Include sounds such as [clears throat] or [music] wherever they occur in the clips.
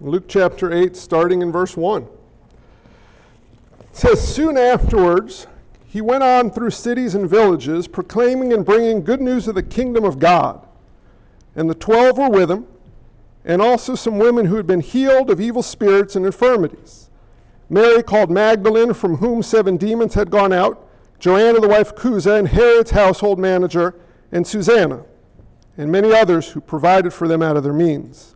Luke chapter 8, starting in verse 1. It says, Soon afterwards, he went on through cities and villages, proclaiming and bringing good news of the kingdom of God. And the twelve were with him, and also some women who had been healed of evil spirits and infirmities. Mary called Magdalene, from whom seven demons had gone out, Joanna the wife of Chuza, and Herod's household manager, and Susanna, and many others who provided for them out of their means.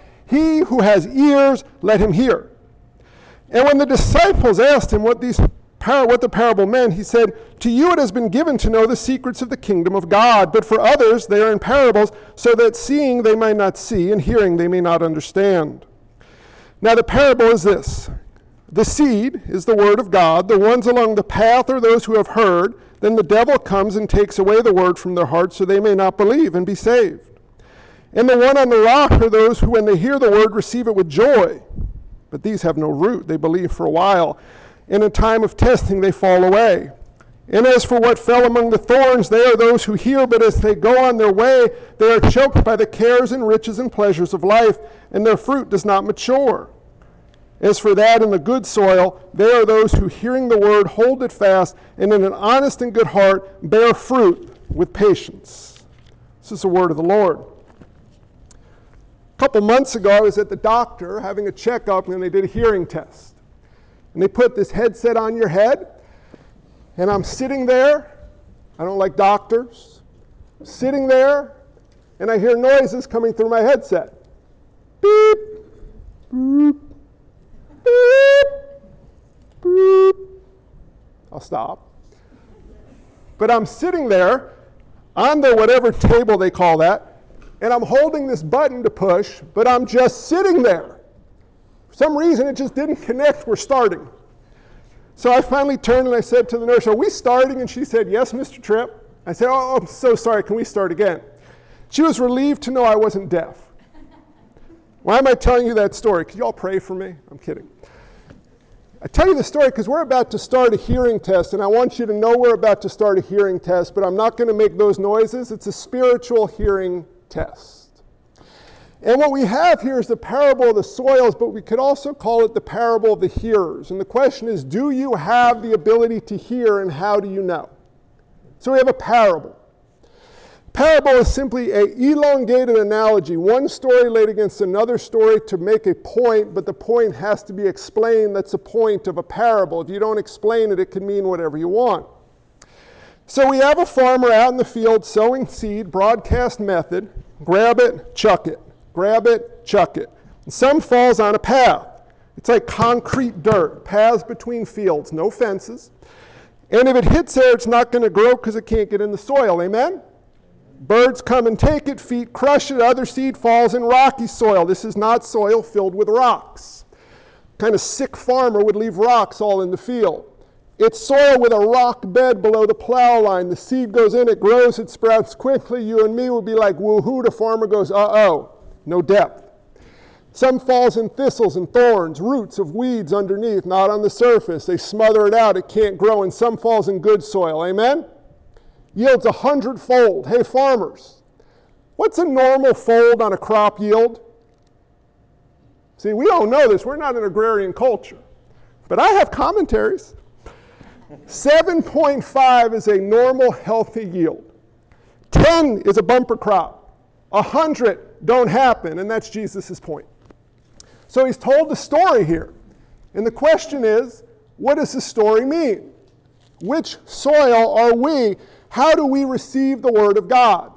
He who has ears, let him hear. And when the disciples asked him what, these, what the parable meant, he said, To you it has been given to know the secrets of the kingdom of God, but for others they are in parables, so that seeing they might not see, and hearing they may not understand. Now the parable is this the seed is the word of God. The ones along the path are those who have heard. Then the devil comes and takes away the word from their hearts so they may not believe and be saved. And the one on the rock are those who, when they hear the word, receive it with joy. But these have no root. They believe for a while. In a time of testing, they fall away. And as for what fell among the thorns, they are those who hear, but as they go on their way, they are choked by the cares and riches and pleasures of life, and their fruit does not mature. As for that in the good soil, they are those who, hearing the word, hold it fast, and in an honest and good heart bear fruit with patience. This is the word of the Lord. Couple months ago, I was at the doctor having a checkup, and they did a hearing test. And they put this headset on your head, and I'm sitting there. I don't like doctors. Sitting there, and I hear noises coming through my headset. Beep, beep beep, beep. I'll stop. But I'm sitting there on the whatever table they call that, and I'm holding this button to push, but I'm just sitting there. For some reason, it just didn't connect. We're starting. So I finally turned and I said to the nurse, Are we starting? And she said, Yes, Mr. Tripp. I said, Oh, I'm so sorry. Can we start again? She was relieved to know I wasn't deaf. Why am I telling you that story? Could you all pray for me? I'm kidding. I tell you the story because we're about to start a hearing test, and I want you to know we're about to start a hearing test, but I'm not going to make those noises. It's a spiritual hearing test. And what we have here is the parable of the soils, but we could also call it the parable of the hearers. And the question is do you have the ability to hear, and how do you know? So we have a parable. Parable is simply a elongated analogy, one story laid against another story to make a point, but the point has to be explained. That's the point of a parable. If you don't explain it, it can mean whatever you want. So we have a farmer out in the field sowing seed, broadcast method. Grab it, chuck it. Grab it, chuck it. And some falls on a path. It's like concrete dirt, paths between fields, no fences. And if it hits there, it's not going to grow because it can't get in the soil. Amen? Birds come and take it, feet crush it, other seed falls in rocky soil. This is not soil filled with rocks. Kind of sick farmer would leave rocks all in the field. It's soil with a rock bed below the plow line. The seed goes in, it grows, it sprouts quickly. You and me would be like, woohoo. The farmer goes, uh oh, no depth. Some falls in thistles and thorns, roots of weeds underneath, not on the surface. They smother it out, it can't grow. And some falls in good soil. Amen? yields a hundredfold. Hey, farmers, what's a normal fold on a crop yield? See, we don't know this. We're not an agrarian culture. But I have commentaries. 7.5 is a normal, healthy yield. 10 is a bumper crop. 100 don't happen, and that's Jesus' point. So he's told the story here. And the question is, what does the story mean? Which soil are we how do we receive the Word of God?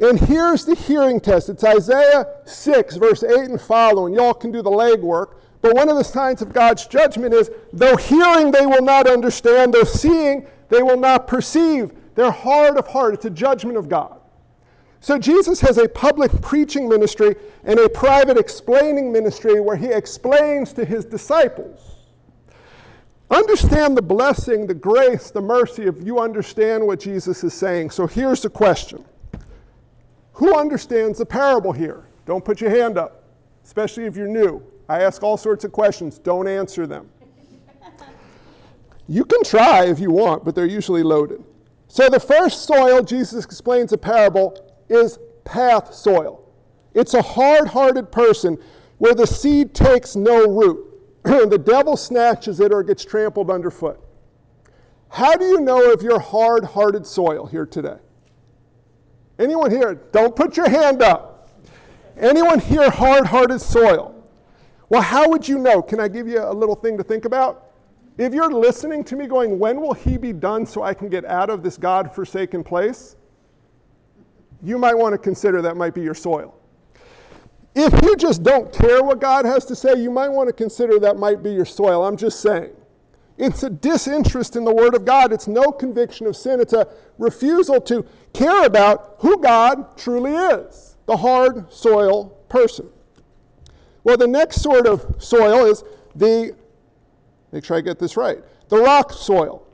And here's the hearing test. It's Isaiah 6, verse 8 and following. Y'all can do the legwork. But one of the signs of God's judgment is though hearing they will not understand, though seeing they will not perceive. They're hard of heart. It's a judgment of God. So Jesus has a public preaching ministry and a private explaining ministry where he explains to his disciples. Understand the blessing, the grace, the mercy if you understand what Jesus is saying. So here's the question Who understands the parable here? Don't put your hand up, especially if you're new. I ask all sorts of questions, don't answer them. You can try if you want, but they're usually loaded. So the first soil, Jesus explains a parable, is path soil. It's a hard hearted person where the seed takes no root. And [clears throat] the devil snatches it or gets trampled underfoot. How do you know if you're hard hearted soil here today? Anyone here? Don't put your hand up. Anyone here hard hearted soil? Well, how would you know? Can I give you a little thing to think about? If you're listening to me going, when will he be done so I can get out of this God forsaken place? You might want to consider that might be your soil. If you just don't care what God has to say, you might want to consider that might be your soil. I'm just saying. It's a disinterest in the Word of God. It's no conviction of sin. It's a refusal to care about who God truly is the hard soil person. Well, the next sort of soil is the, make sure I get this right, the rock soil.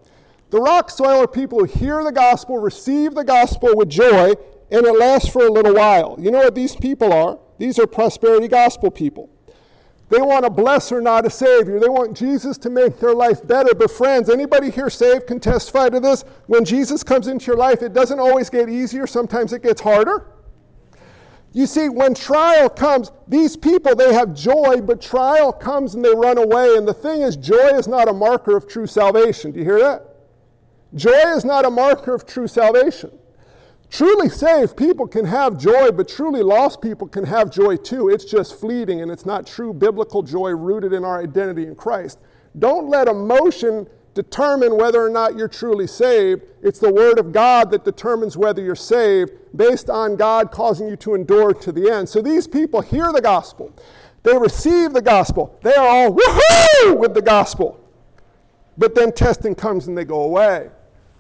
The rock soil are people who hear the gospel, receive the gospel with joy, and it lasts for a little while. You know what these people are? These are prosperity gospel people. They want a blesser, not a savior. They want Jesus to make their life better. But, friends, anybody here saved can testify to this. When Jesus comes into your life, it doesn't always get easier, sometimes it gets harder. You see, when trial comes, these people, they have joy, but trial comes and they run away. And the thing is, joy is not a marker of true salvation. Do you hear that? Joy is not a marker of true salvation. Truly saved people can have joy, but truly lost people can have joy too. It's just fleeting and it's not true biblical joy rooted in our identity in Christ. Don't let emotion determine whether or not you're truly saved. It's the Word of God that determines whether you're saved based on God causing you to endure to the end. So these people hear the gospel, they receive the gospel, they are all woohoo with the gospel. But then testing comes and they go away.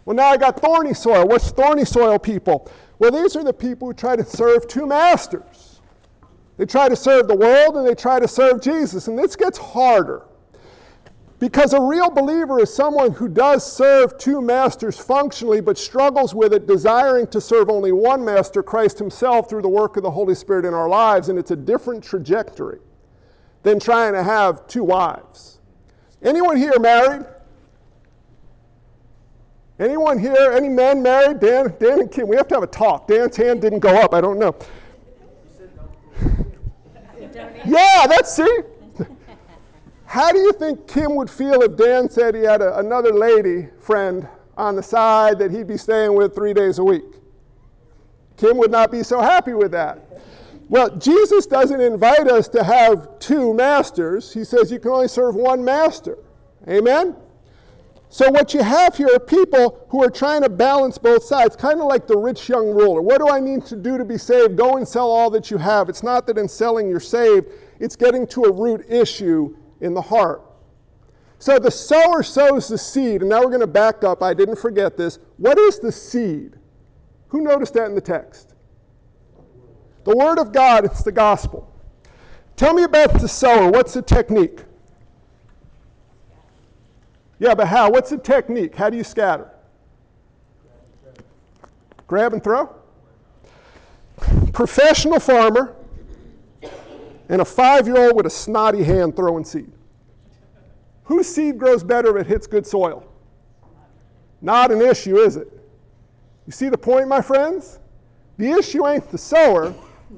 Well, now I got thorny soil. What's thorny soil people? Well, these are the people who try to serve two masters. They try to serve the world and they try to serve Jesus. And this gets harder. Because a real believer is someone who does serve two masters functionally, but struggles with it, desiring to serve only one master, Christ Himself, through the work of the Holy Spirit in our lives. And it's a different trajectory than trying to have two wives. Anyone here married? Anyone here? Any men married? Dan, Dan and Kim. We have to have a talk. Dan's hand didn't go up. I don't know. [laughs] yeah, that's see. How do you think Kim would feel if Dan said he had a, another lady friend on the side that he'd be staying with three days a week? Kim would not be so happy with that. Well, Jesus doesn't invite us to have two masters. He says you can only serve one master. Amen? So, what you have here are people who are trying to balance both sides, kind of like the rich young ruler. What do I need to do to be saved? Go and sell all that you have. It's not that in selling you're saved, it's getting to a root issue in the heart. So the sower sows the seed, and now we're going to back up. I didn't forget this. What is the seed? Who noticed that in the text? The Word of God, it's the gospel. Tell me about the sower. What's the technique? Yeah, but how? What's the technique? How do you scatter? Grab and throw? Professional farmer and a five year old with a snotty hand throwing seed. Whose seed grows better if it hits good soil? Not an issue, is it? You see the point, my friends? The issue ain't the sower,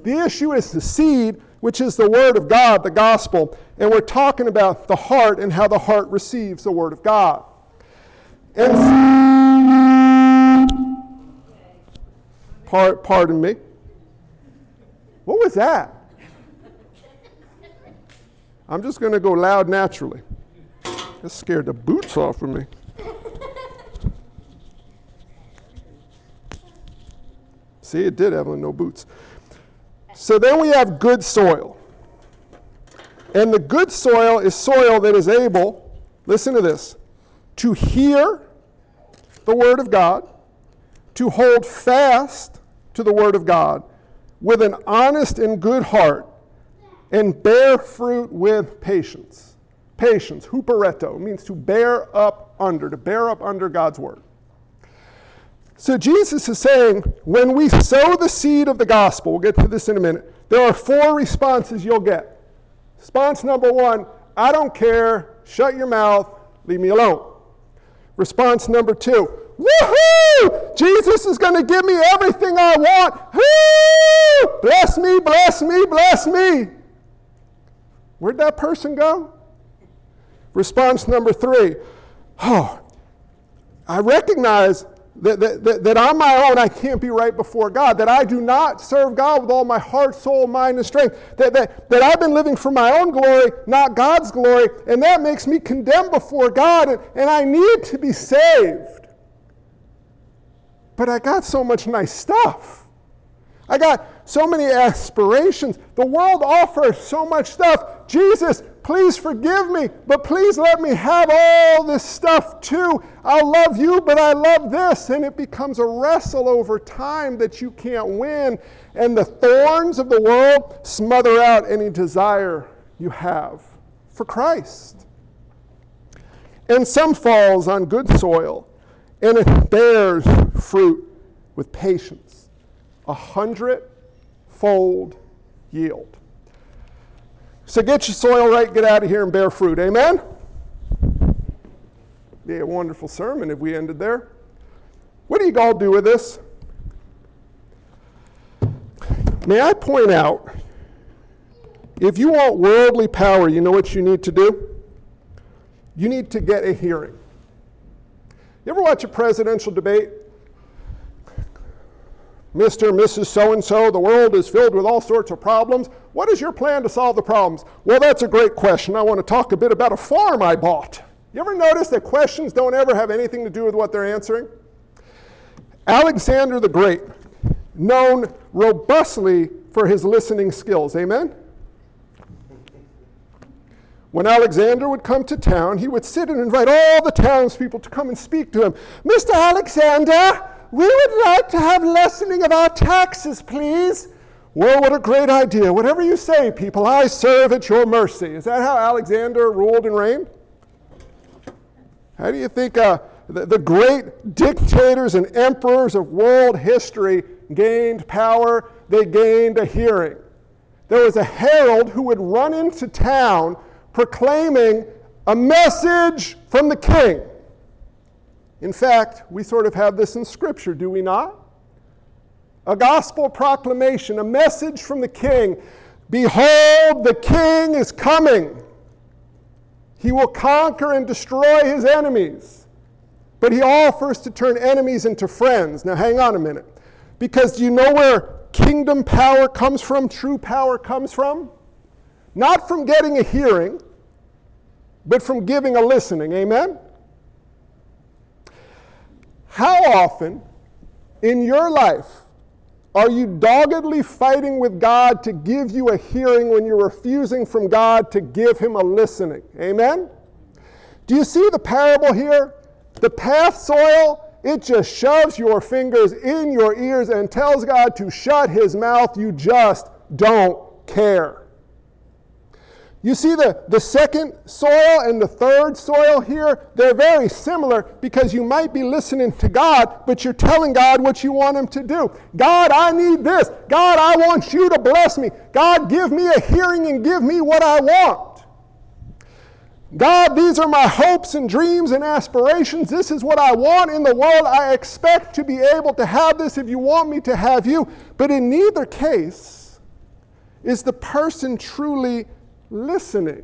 the issue is the seed, which is the Word of God, the gospel. And we're talking about the heart and how the heart receives the Word of God. And pardon me. What was that? I'm just going to go loud naturally. That scared the boots off of me. [laughs] See, it did, Evelyn, no boots. So then we have good soil. And the good soil is soil that is able, listen to this, to hear the Word of God, to hold fast to the Word of God with an honest and good heart and bear fruit with patience. Patience, hupereto, means to bear up under, to bear up under God's Word. So Jesus is saying when we sow the seed of the gospel, we'll get to this in a minute, there are four responses you'll get. Response number one I don't care, shut your mouth, leave me alone. Response number two, woohoo! Jesus is going to give me everything I want. Woo! Bless me, bless me, bless me. Where'd that person go? Response number three, oh, I recognize that, that, that, on my own I can't be right before God, that I do not serve God with all my heart, soul, mind, and strength, that, that, that I've been living for my own glory, not God's glory, and that makes me condemned before God, and, and I need to be saved. But I got so much nice stuff. I got so many aspirations. The world offers so much stuff. Jesus, please forgive me, but please let me have all this stuff too. I'll love you, but I love this. And it becomes a wrestle over time that you can't win. And the thorns of the world smother out any desire you have for Christ. And some falls on good soil, and it bears fruit with patience. A hundredfold yield. So get your soil right, get out of here, and bear fruit. Amen? Be a wonderful sermon if we ended there. What do you all do with this? May I point out, if you want worldly power, you know what you need to do? You need to get a hearing. You ever watch a presidential debate? Mr. and Mrs. So and so, the world is filled with all sorts of problems. What is your plan to solve the problems? Well, that's a great question. I want to talk a bit about a farm I bought. You ever notice that questions don't ever have anything to do with what they're answering? Alexander the Great, known robustly for his listening skills. Amen? When Alexander would come to town, he would sit and invite all the townspeople to come and speak to him. Mr. Alexander, we would like to have lessening of our taxes, please. Well, what a great idea. Whatever you say, people, I serve at your mercy. Is that how Alexander ruled and reigned? How do you think uh, the, the great dictators and emperors of world history gained power? They gained a hearing. There was a herald who would run into town proclaiming a message from the king. In fact, we sort of have this in Scripture, do we not? A gospel proclamation, a message from the king. Behold, the king is coming. He will conquer and destroy his enemies. But he offers to turn enemies into friends. Now, hang on a minute. Because do you know where kingdom power comes from, true power comes from? Not from getting a hearing, but from giving a listening. Amen? How often in your life are you doggedly fighting with God to give you a hearing when you're refusing from God to give Him a listening? Amen? Do you see the parable here? The path soil, it just shoves your fingers in your ears and tells God to shut His mouth. You just don't care. You see the, the second soil and the third soil here? They're very similar because you might be listening to God, but you're telling God what you want Him to do. God, I need this. God, I want you to bless me. God, give me a hearing and give me what I want. God, these are my hopes and dreams and aspirations. This is what I want in the world. I expect to be able to have this if you want me to have you. But in neither case is the person truly listening.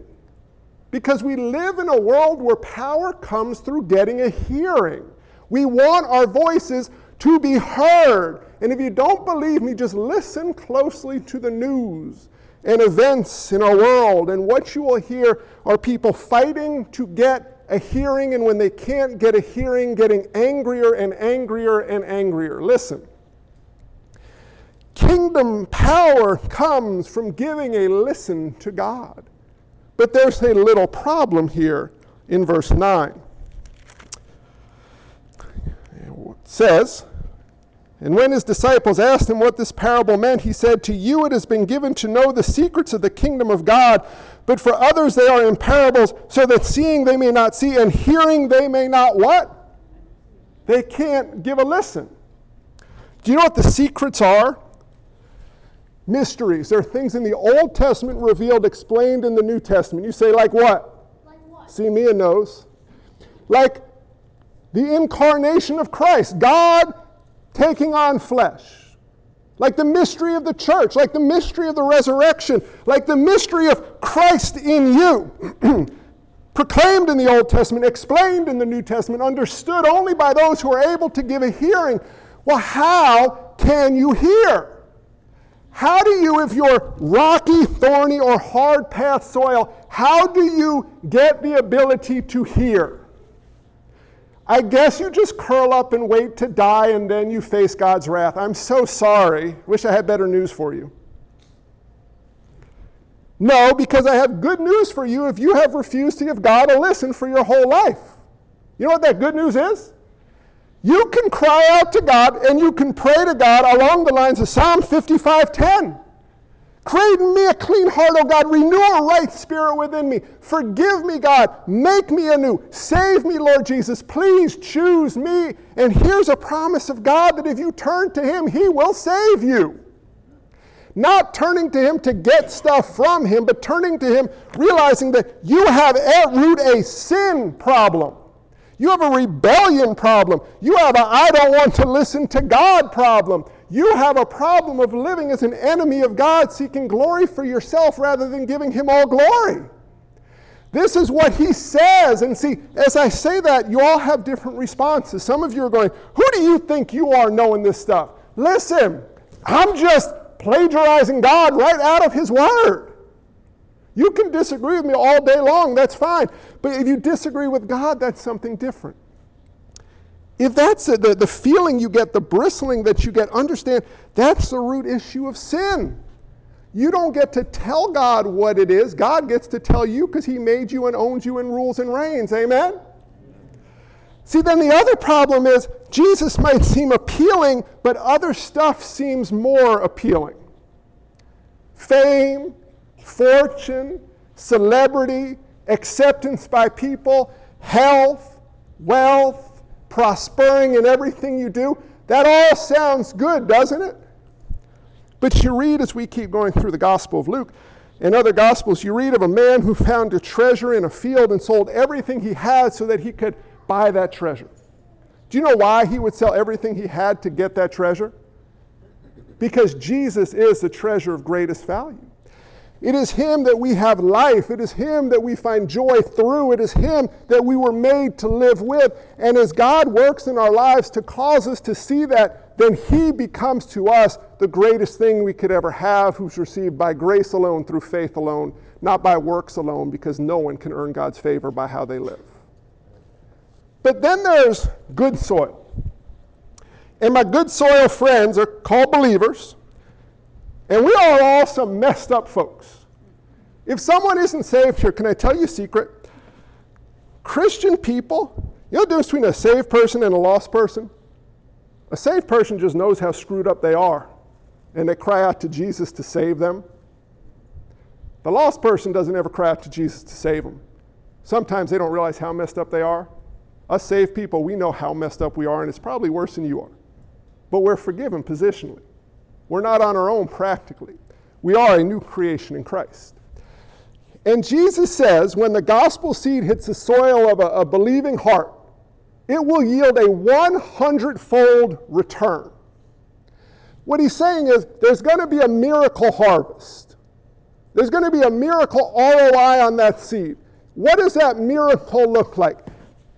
Because we live in a world where power comes through getting a hearing. We want our voices to be heard. And if you don't believe me, just listen closely to the news and events in our world. And what you will hear are people fighting to get a hearing, and when they can't get a hearing, getting angrier and angrier and angrier. Listen. Kingdom power comes from giving a listen to God. But there's a little problem here in verse 9. It says, And when his disciples asked him what this parable meant, he said, To you it has been given to know the secrets of the kingdom of God, but for others they are in parables, so that seeing they may not see, and hearing they may not what? They can't give a listen. Do you know what the secrets are? Mysteries. There are things in the Old Testament revealed, explained in the New Testament. You say, like what? Like what? See, Mia knows. Like the incarnation of Christ, God taking on flesh. Like the mystery of the church, like the mystery of the resurrection, like the mystery of Christ in you. [clears throat] Proclaimed in the Old Testament, explained in the New Testament, understood only by those who are able to give a hearing. Well, how can you hear? How do you, if you're rocky, thorny, or hard path soil, how do you get the ability to hear? I guess you just curl up and wait to die and then you face God's wrath. I'm so sorry. Wish I had better news for you. No, because I have good news for you if you have refused to give God a listen for your whole life. You know what that good news is? You can cry out to God and you can pray to God along the lines of Psalm 55:10. Create in me a clean heart, O God. Renew a right spirit within me. Forgive me, God. Make me anew. Save me, Lord Jesus. Please choose me. And here's a promise of God that if you turn to Him, He will save you. Not turning to Him to get stuff from Him, but turning to Him realizing that you have at root a sin problem. You have a rebellion problem. You have a I don't want to listen to God problem. You have a problem of living as an enemy of God, seeking glory for yourself rather than giving Him all glory. This is what He says. And see, as I say that, you all have different responses. Some of you are going, Who do you think you are knowing this stuff? Listen, I'm just plagiarizing God right out of His Word. You can disagree with me all day long, that's fine. But if you disagree with God, that's something different. If that's a, the, the feeling you get, the bristling that you get, understand that's the root issue of sin. You don't get to tell God what it is. God gets to tell you because He made you and owns you and rules and reigns. Amen? See, then the other problem is Jesus might seem appealing, but other stuff seems more appealing. Fame, fortune, celebrity, acceptance by people, health, wealth, prospering in everything you do. That all sounds good, doesn't it? But you read as we keep going through the Gospel of Luke and other Gospels, you read of a man who found a treasure in a field and sold everything he had so that he could buy that treasure. Do you know why he would sell everything he had to get that treasure? Because Jesus is the treasure of greatest value. It is Him that we have life. It is Him that we find joy through. It is Him that we were made to live with. And as God works in our lives to cause us to see that, then He becomes to us the greatest thing we could ever have, who's received by grace alone, through faith alone, not by works alone, because no one can earn God's favor by how they live. But then there's good soil. And my good soil friends are called believers. And we are all some messed up folks. If someone isn't saved here, can I tell you a secret? Christian people, you know the difference between a saved person and a lost person? A saved person just knows how screwed up they are, and they cry out to Jesus to save them. The lost person doesn't ever cry out to Jesus to save them. Sometimes they don't realize how messed up they are. Us saved people, we know how messed up we are, and it's probably worse than you are. But we're forgiven positionally. We're not on our own practically. We are a new creation in Christ. And Jesus says when the gospel seed hits the soil of a, a believing heart, it will yield a 100 fold return. What he's saying is there's going to be a miracle harvest. There's going to be a miracle ROI on that seed. What does that miracle look like?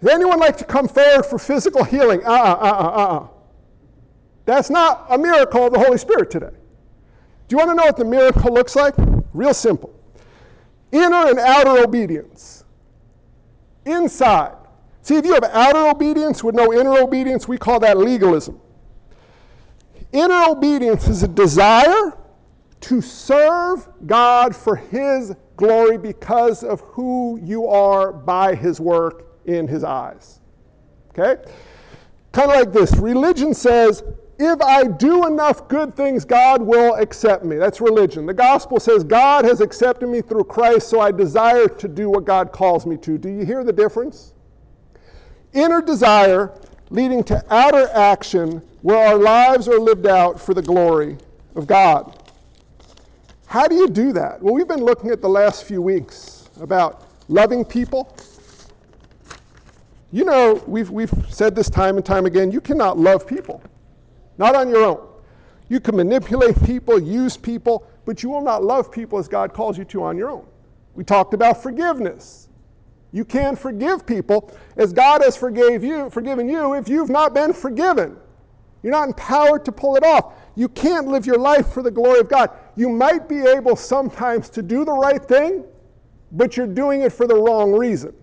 Does anyone like to come forward for physical healing? Uh uh-uh, uh uh uh uh. That's not a miracle of the Holy Spirit today. Do you want to know what the miracle looks like? Real simple inner and outer obedience. Inside. See, if you have outer obedience with no inner obedience, we call that legalism. Inner obedience is a desire to serve God for His glory because of who you are by His work in His eyes. Okay? Kind of like this religion says, if I do enough good things, God will accept me. That's religion. The gospel says God has accepted me through Christ, so I desire to do what God calls me to. Do you hear the difference? Inner desire leading to outer action where our lives are lived out for the glory of God. How do you do that? Well, we've been looking at the last few weeks about loving people. You know, we've, we've said this time and time again you cannot love people not on your own. You can manipulate people, use people, but you will not love people as God calls you to on your own. We talked about forgiveness. You can forgive people as God has forgave you, forgiven you if you've not been forgiven. You're not empowered to pull it off. You can't live your life for the glory of God. You might be able sometimes to do the right thing, but you're doing it for the wrong reason.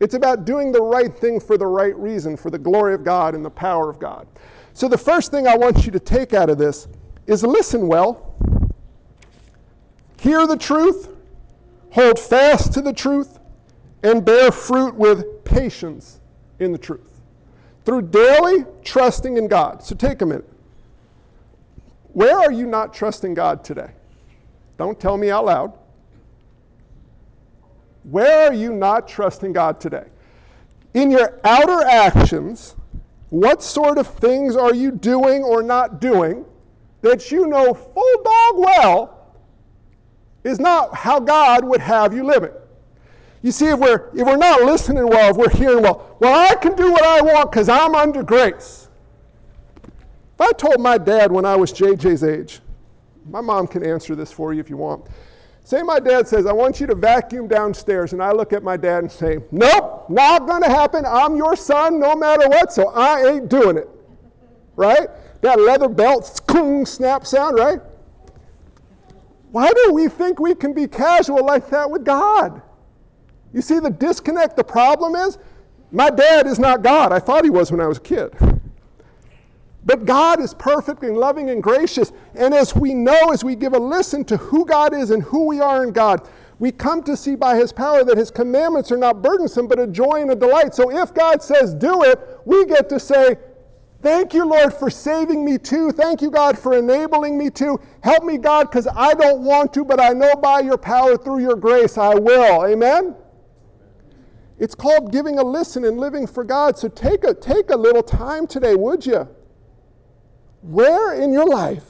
It's about doing the right thing for the right reason, for the glory of God and the power of God. So, the first thing I want you to take out of this is listen well, hear the truth, hold fast to the truth, and bear fruit with patience in the truth through daily trusting in God. So, take a minute. Where are you not trusting God today? Don't tell me out loud. Where are you not trusting God today? In your outer actions, what sort of things are you doing or not doing that you know full dog well is not how God would have you living? You see, if we're, if we're not listening well, if we're hearing well, well, I can do what I want because I'm under grace. If I told my dad when I was JJ's age, my mom can answer this for you if you want. Say my dad says, I want you to vacuum downstairs, and I look at my dad and say, Nope, not gonna happen. I'm your son no matter what, so I ain't doing it. Right? That leather belt snap sound, right? Why do we think we can be casual like that with God? You see the disconnect, the problem is, my dad is not God. I thought he was when I was a kid. But God is perfect and loving and gracious. And as we know, as we give a listen to who God is and who we are in God, we come to see by His power that His commandments are not burdensome, but a joy and a delight. So if God says, do it, we get to say, Thank you, Lord, for saving me too. Thank you, God, for enabling me to. Help me, God, because I don't want to, but I know by your power, through your grace, I will. Amen? It's called giving a listen and living for God. So take a, take a little time today, would you? Where in your life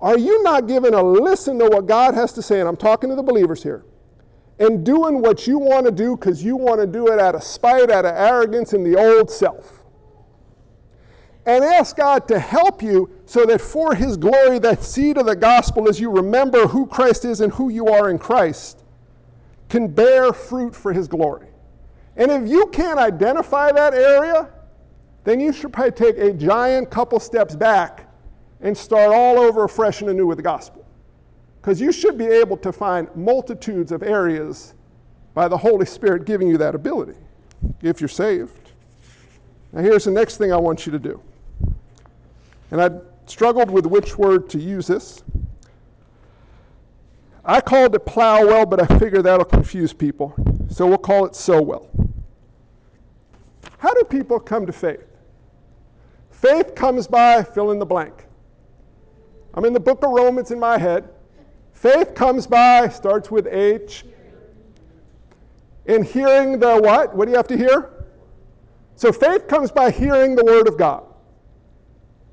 are you not giving a listen to what God has to say? And I'm talking to the believers here. And doing what you want to do because you want to do it out of spite, out of arrogance, in the old self. And ask God to help you so that for His glory, that seed of the gospel, as you remember who Christ is and who you are in Christ, can bear fruit for His glory. And if you can't identify that area, then you should probably take a giant couple steps back and start all over fresh and anew with the gospel. Because you should be able to find multitudes of areas by the Holy Spirit giving you that ability if you're saved. Now, here's the next thing I want you to do. And I struggled with which word to use this. I called it plow well, but I figure that'll confuse people. So we'll call it sow well. How do people come to faith? Faith comes by fill in the blank. I'm in the book of Romans in my head. Faith comes by, starts with H. In hearing the what? What do you have to hear? So faith comes by hearing the Word of God.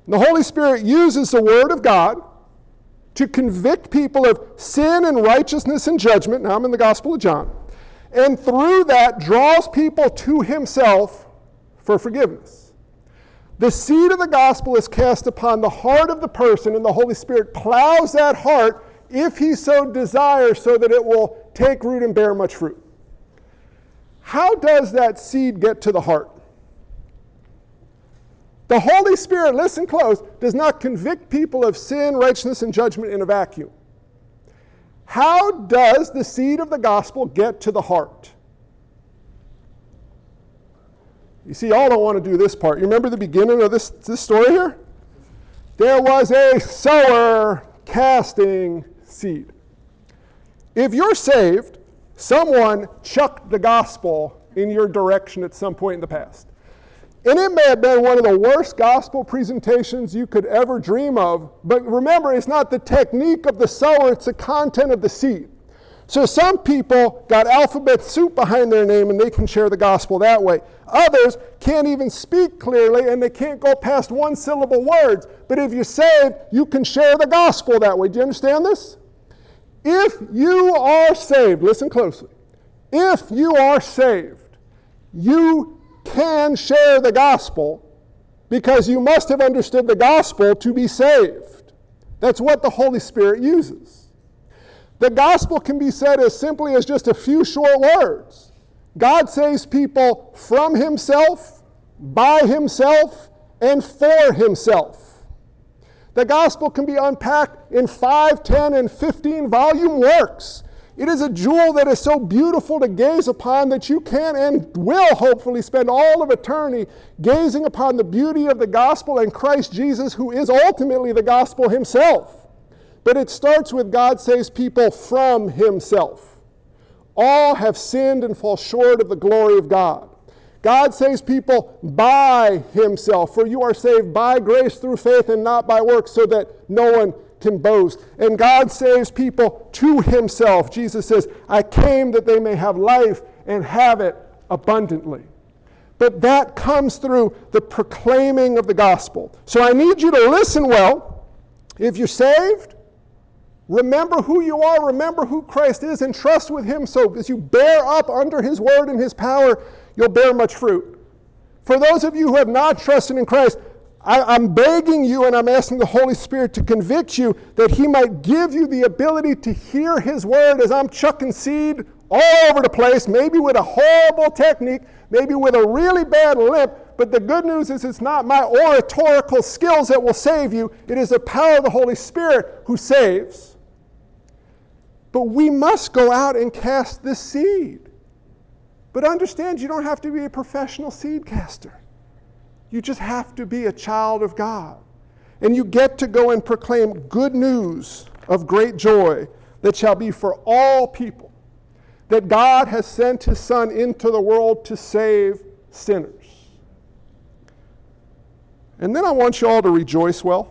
The Holy Spirit uses the Word of God to convict people of sin and righteousness and judgment. Now I'm in the Gospel of John. And through that draws people to Himself for forgiveness. The seed of the gospel is cast upon the heart of the person, and the Holy Spirit plows that heart if he so desires, so that it will take root and bear much fruit. How does that seed get to the heart? The Holy Spirit, listen close, does not convict people of sin, righteousness, and judgment in a vacuum. How does the seed of the gospel get to the heart? You see, y'all don't want to do this part. You remember the beginning of this, this story here? There was a sower casting seed. If you're saved, someone chucked the gospel in your direction at some point in the past. And it may have been one of the worst gospel presentations you could ever dream of. But remember, it's not the technique of the sower, it's the content of the seed. So some people got alphabet soup behind their name and they can share the gospel that way. Others can't even speak clearly and they can't go past one syllable words. But if you're saved, you can share the gospel that way. Do you understand this? If you are saved, listen closely. If you are saved, you can share the gospel because you must have understood the gospel to be saved. That's what the Holy Spirit uses. The gospel can be said as simply as just a few short words. God saves people from himself, by himself, and for himself. The gospel can be unpacked in 5, 10, and 15 volume works. It is a jewel that is so beautiful to gaze upon that you can and will hopefully spend all of eternity gazing upon the beauty of the gospel and Christ Jesus, who is ultimately the gospel himself. But it starts with God saves people from himself. All have sinned and fall short of the glory of God. God saves people by himself, for you are saved by grace through faith and not by works, so that no one can boast. And God saves people to himself. Jesus says, I came that they may have life and have it abundantly. But that comes through the proclaiming of the gospel. So I need you to listen well. If you're saved, remember who you are, remember who Christ is, and trust with him. So as you bear up under his word and his power, you'll bear much fruit. For those of you who have not trusted in Christ, I, am begging you and I'm asking the Holy Spirit to convict you that He might give you the ability to hear His word as I'm chucking seed all over the place, maybe with a horrible technique, maybe with a really bad limp. But the good news is it's not my oratorical skills that will save you, it is the power of the Holy Spirit who saves. But we must go out and cast this seed. But understand, you don't have to be a professional seed caster. You just have to be a child of God. And you get to go and proclaim good news of great joy that shall be for all people. That God has sent his Son into the world to save sinners. And then I want you all to rejoice well.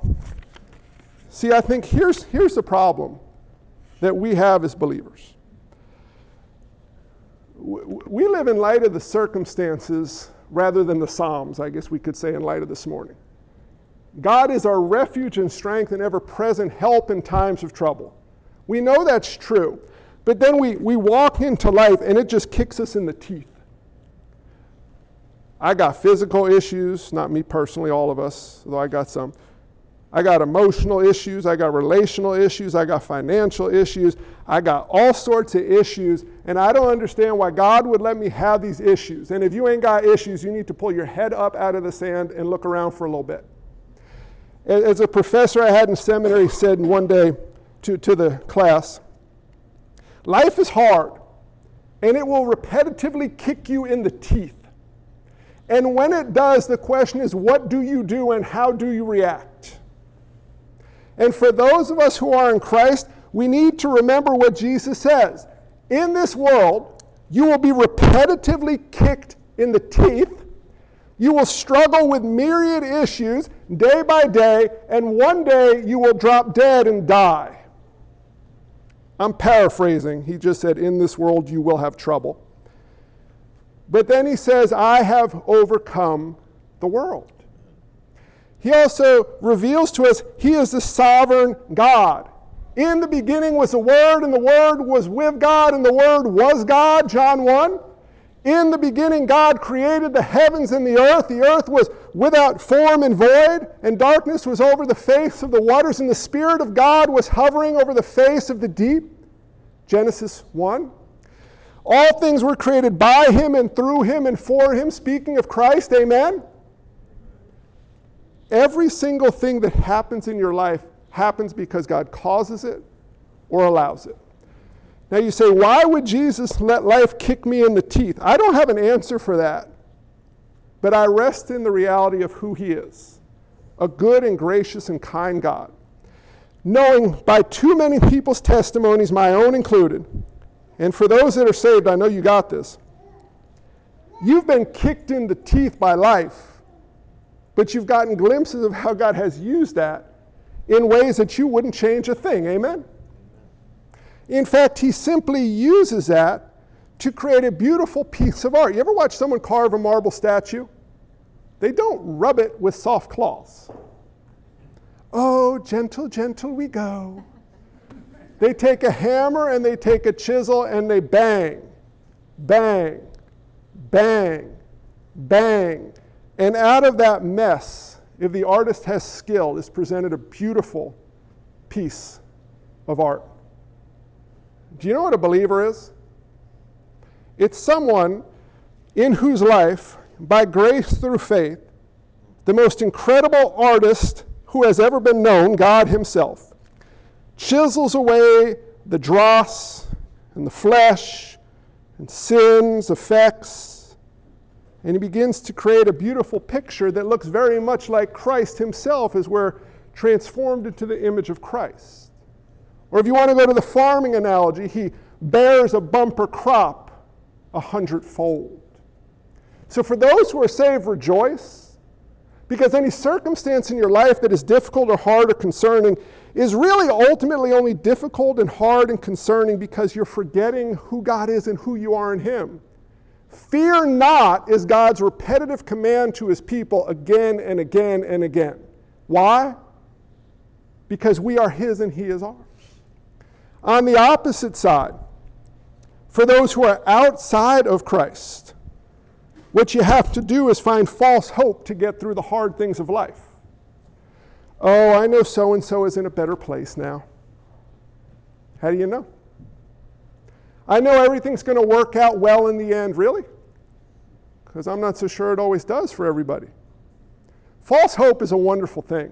See, I think here's, here's the problem that we have as believers. We live in light of the circumstances rather than the Psalms, I guess we could say, in light of this morning. God is our refuge and strength and ever present help in times of trouble. We know that's true, but then we, we walk into life and it just kicks us in the teeth. I got physical issues, not me personally, all of us, though I got some. I got emotional issues, I got relational issues, I got financial issues, I got all sorts of issues, and I don't understand why God would let me have these issues. And if you ain't got issues, you need to pull your head up out of the sand and look around for a little bit. As a professor I had in seminary said one day to, to the class, life is hard, and it will repetitively kick you in the teeth. And when it does, the question is, what do you do and how do you react? And for those of us who are in Christ, we need to remember what Jesus says. In this world, you will be repetitively kicked in the teeth. You will struggle with myriad issues day by day, and one day you will drop dead and die. I'm paraphrasing. He just said, In this world you will have trouble. But then he says, I have overcome the world. He also reveals to us He is the sovereign God. In the beginning was the Word, and the Word was with God, and the Word was God, John 1. In the beginning, God created the heavens and the earth. The earth was without form and void, and darkness was over the face of the waters, and the Spirit of God was hovering over the face of the deep. Genesis 1. All things were created by Him and through Him and for Him. Speaking of Christ, amen. Every single thing that happens in your life happens because God causes it or allows it. Now you say, why would Jesus let life kick me in the teeth? I don't have an answer for that, but I rest in the reality of who He is a good and gracious and kind God. Knowing by too many people's testimonies, my own included, and for those that are saved, I know you got this. You've been kicked in the teeth by life but you've gotten glimpses of how God has used that in ways that you wouldn't change a thing. Amen? In fact, He simply uses that to create a beautiful piece of art. You ever watch someone carve a marble statue? They don't rub it with soft cloths. Oh, gentle, gentle we go. They take a hammer and they take a chisel and they bang, bang, bang, bang. And out of that mess, if the artist has skill, is presented a beautiful piece of art. Do you know what a believer is? It's someone in whose life, by grace through faith, the most incredible artist who has ever been known, God Himself, chisels away the dross and the flesh and sin's effects, and He begins to create a beautiful picture that looks very much like Christ Himself as we're transformed into the image of Christ. Or if you want to go to the farming analogy, He bears a bumper crop a hundredfold. So for those who are saved, rejoice because any circumstance in your life that is difficult or hard or concerning is really ultimately only difficult and hard and concerning because you're forgetting who God is and who you are in Him. Fear not is God's repetitive command to His people again and again and again. Why? Because we are His and He is ours. On the opposite side, for those who are outside of Christ, what you have to do is find false hope to get through the hard things of life. Oh, I know so and so is in a better place now. How do you know? I know everything's going to work out well in the end. Really? Because I'm not so sure it always does for everybody. False hope is a wonderful thing.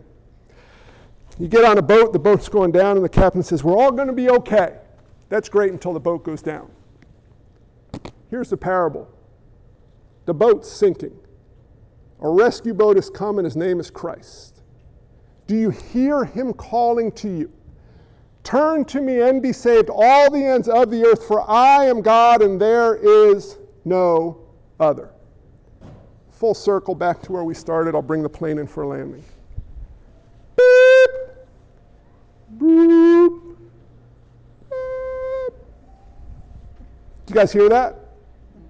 You get on a boat, the boat's going down, and the captain says, We're all going to be okay. That's great until the boat goes down. Here's the parable the boat's sinking. A rescue boat has come, and his name is Christ. Do you hear him calling to you? Turn to me and be saved, all the ends of the earth, for I am God and there is no other. Full circle back to where we started. I'll bring the plane in for landing. Beep. Boop. Beep. You guys hear that?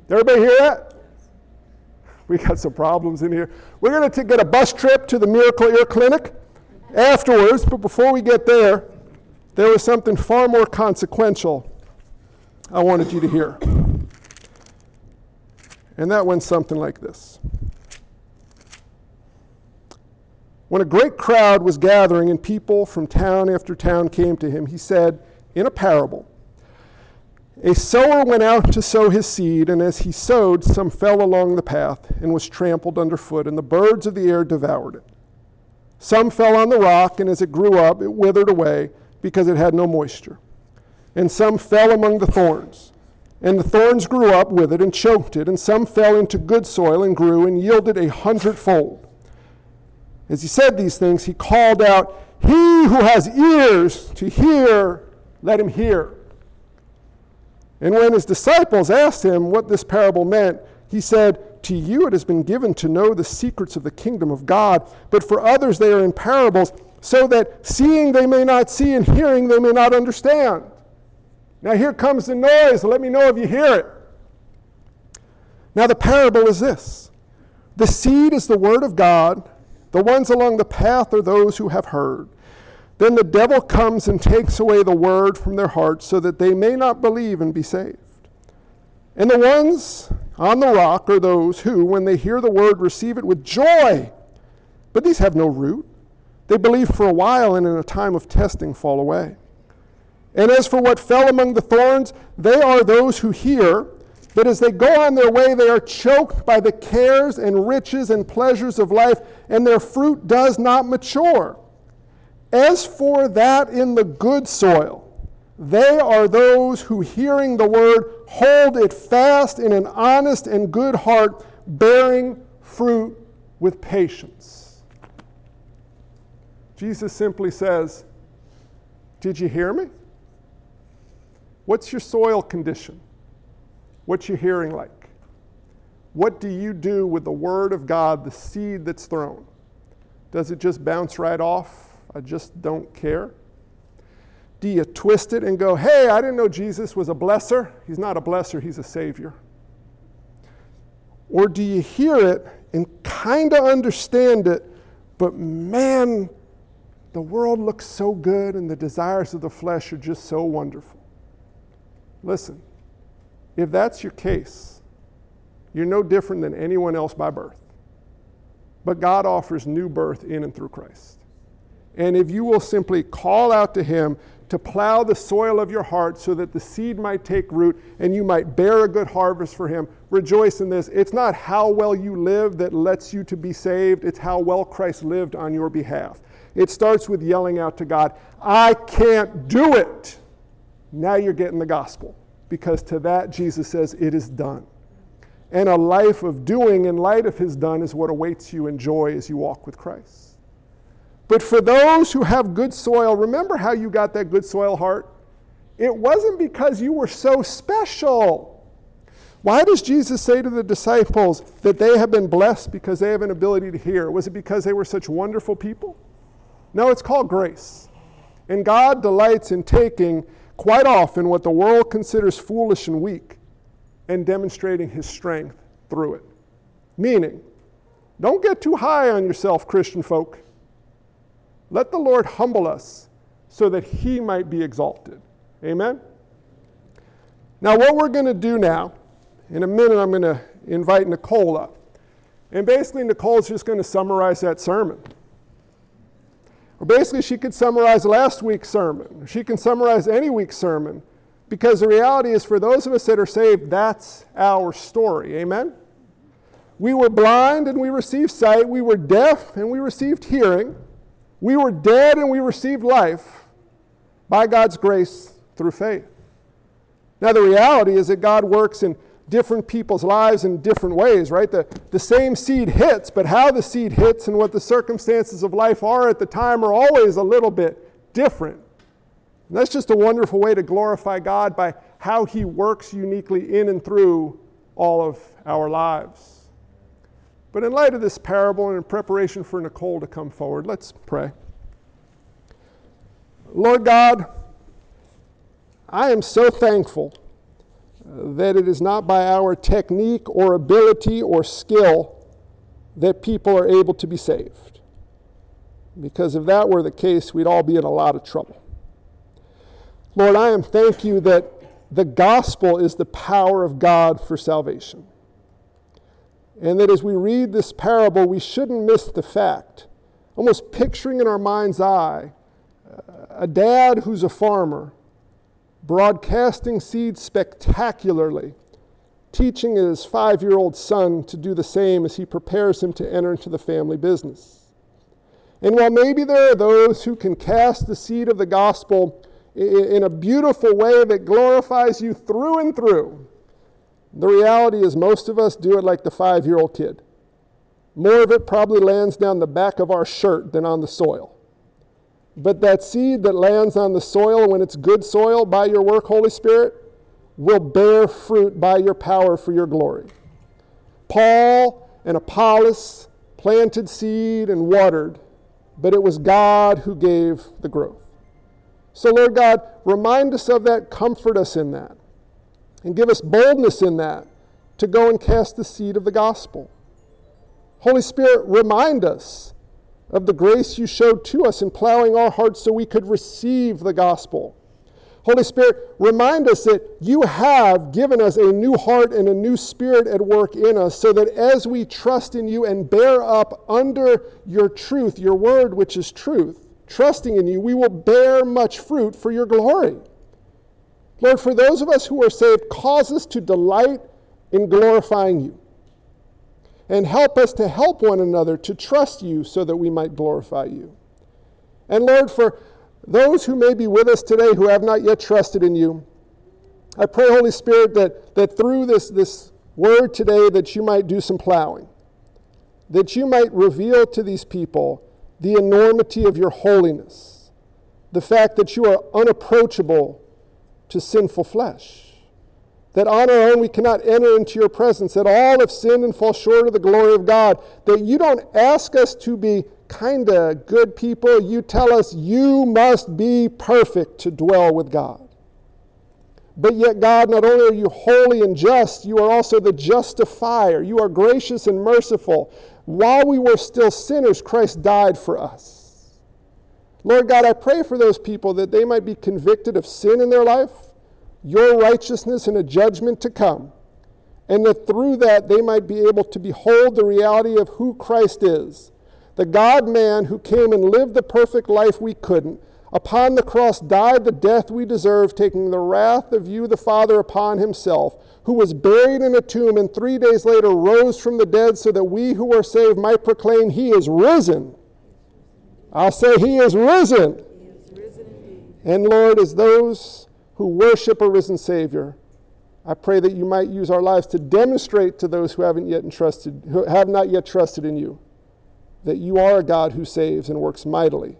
Everybody hear that? we got some problems in here. We're going to get a bus trip to the Miracle Ear Clinic afterwards, but before we get there, there was something far more consequential I wanted you to hear. And that went something like this. When a great crowd was gathering and people from town after town came to him, he said in a parable, a sower went out to sow his seed, and as he sowed, some fell along the path and was trampled underfoot, and the birds of the air devoured it. Some fell on the rock, and as it grew up, it withered away because it had no moisture. And some fell among the thorns. And the thorns grew up with it and choked it, and some fell into good soil and grew and yielded a hundredfold. As he said these things, he called out, He who has ears to hear, let him hear. And when his disciples asked him what this parable meant, he said, To you it has been given to know the secrets of the kingdom of God, but for others they are in parables, so that seeing they may not see and hearing they may not understand. Now here comes the noise. Let me know if you hear it. Now the parable is this the seed is the word of God, the ones along the path are those who have heard. Then the devil comes and takes away the word from their hearts so that they may not believe and be saved. And the ones on the rock are those who, when they hear the word, receive it with joy. But these have no root. They believe for a while and in a time of testing fall away. And as for what fell among the thorns, they are those who hear, but as they go on their way, they are choked by the cares and riches and pleasures of life, and their fruit does not mature. As for that in the good soil, they are those who, hearing the word, hold it fast in an honest and good heart, bearing fruit with patience. Jesus simply says, Did you hear me? What's your soil condition? What's your hearing like? What do you do with the Word of God, the seed that's thrown? Does it just bounce right off? I just don't care. Do you twist it and go, hey, I didn't know Jesus was a blesser? He's not a blesser, he's a savior. Or do you hear it and kind of understand it, but man, the world looks so good and the desires of the flesh are just so wonderful? Listen, if that's your case, you're no different than anyone else by birth. But God offers new birth in and through Christ. And if you will simply call out to Him to plow the soil of your heart so that the seed might take root and you might bear a good harvest for him. Rejoice in this. It's not how well you live that lets you to be saved, it's how well Christ lived on your behalf. It starts with yelling out to God, I can't do it. Now you're getting the gospel because to that Jesus says, It is done. And a life of doing in light of his done is what awaits you in joy as you walk with Christ. But for those who have good soil, remember how you got that good soil heart? It wasn't because you were so special. Why does Jesus say to the disciples that they have been blessed because they have an ability to hear? Was it because they were such wonderful people? No, it's called grace. And God delights in taking quite often what the world considers foolish and weak and demonstrating his strength through it. Meaning, don't get too high on yourself, Christian folk. Let the Lord humble us so that he might be exalted. Amen? Now, what we're going to do now, in a minute, I'm going to invite Nicole up. And basically, Nicole's just going to summarize that sermon. Basically, she could summarize last week's sermon. She can summarize any week's sermon. Because the reality is, for those of us that are saved, that's our story. Amen? We were blind and we received sight. We were deaf and we received hearing. We were dead and we received life by God's grace through faith. Now, the reality is that God works in different people's lives in different ways, right? The, the same seed hits, but how the seed hits and what the circumstances of life are at the time are always a little bit different. And that's just a wonderful way to glorify God by how He works uniquely in and through all of our lives. But in light of this parable and in preparation for Nicole to come forward, let's pray. Lord God, I am so thankful that it is not by our technique or ability or skill that people are able to be saved. Because if that were the case, we'd all be in a lot of trouble. Lord, I am thank you that the gospel is the power of God for salvation. And that as we read this parable, we shouldn't miss the fact, almost picturing in our mind's eye, uh, a dad who's a farmer, broadcasting seeds spectacularly, teaching his five year old son to do the same as he prepares him to enter into the family business. And while maybe there are those who can cast the seed of the gospel in a beautiful way that glorifies you through and through, the reality is, most of us do it like the five year old kid. More of it probably lands down the back of our shirt than on the soil. But that seed that lands on the soil, when it's good soil by your work, Holy Spirit, will bear fruit by your power for your glory. Paul and Apollos planted seed and watered, but it was God who gave the growth. So, Lord God, remind us of that, comfort us in that and give us boldness in that to go and cast the seed of the gospel. Holy Spirit, remind us of the grace you showed to us in plowing our hearts so we could receive the gospel. Holy Spirit, remind us that you have given us a new heart and a new spirit at work in us, so that as we trust in you and bear up under your truth, your word, which is truth, trusting in you, we will bear much fruit for your glory. Lord, for those of us who are saved, cause us to delight in glorifying you. And help us to help one another to trust you so that we might glorify you. And Lord, for those who may be with us today who have not yet trusted in you, I pray, Holy Spirit, that, that through this, this word today that you might do some plowing, that you might reveal to these people the enormity of your holiness, the fact that you are unapproachable to sinful flesh. That on our own we cannot enter into your presence, that all have sinned and fall short of the glory of God, that you don't ask us to be kind of good people, you tell us you must be perfect to dwell with God. But yet, God, not only are you holy and just, you are also the justifier. You are gracious and merciful. While we were still sinners, Christ died for us. Lord God, I pray for those people that they might be convicted of sin in their life, your righteousness, and a judgment to come, and that through that they might be able to behold the reality of who Christ is the God man who came and lived the perfect life we couldn't upon the cross died the death we deserve, taking the wrath of you, the Father, upon himself, who was buried in a tomb and three days later rose from the dead, so that we who are saved might proclaim, He is risen. I'll say, He is risen. He is risen and Lord, as those who worship a risen Savior, I pray that you might use our lives to demonstrate to those who haven't yet entrusted, who have not yet trusted in you, that you are a God who saves and works mightily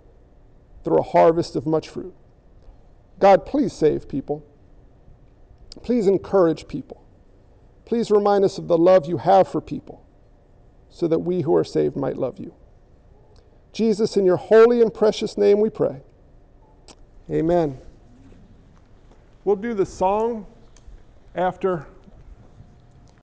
through a harvest of much fruit. God, please save people. Please encourage people. Please remind us of the love you have for people so that we who are saved might love you. Jesus, in your holy and precious name we pray. Amen. We'll do the song after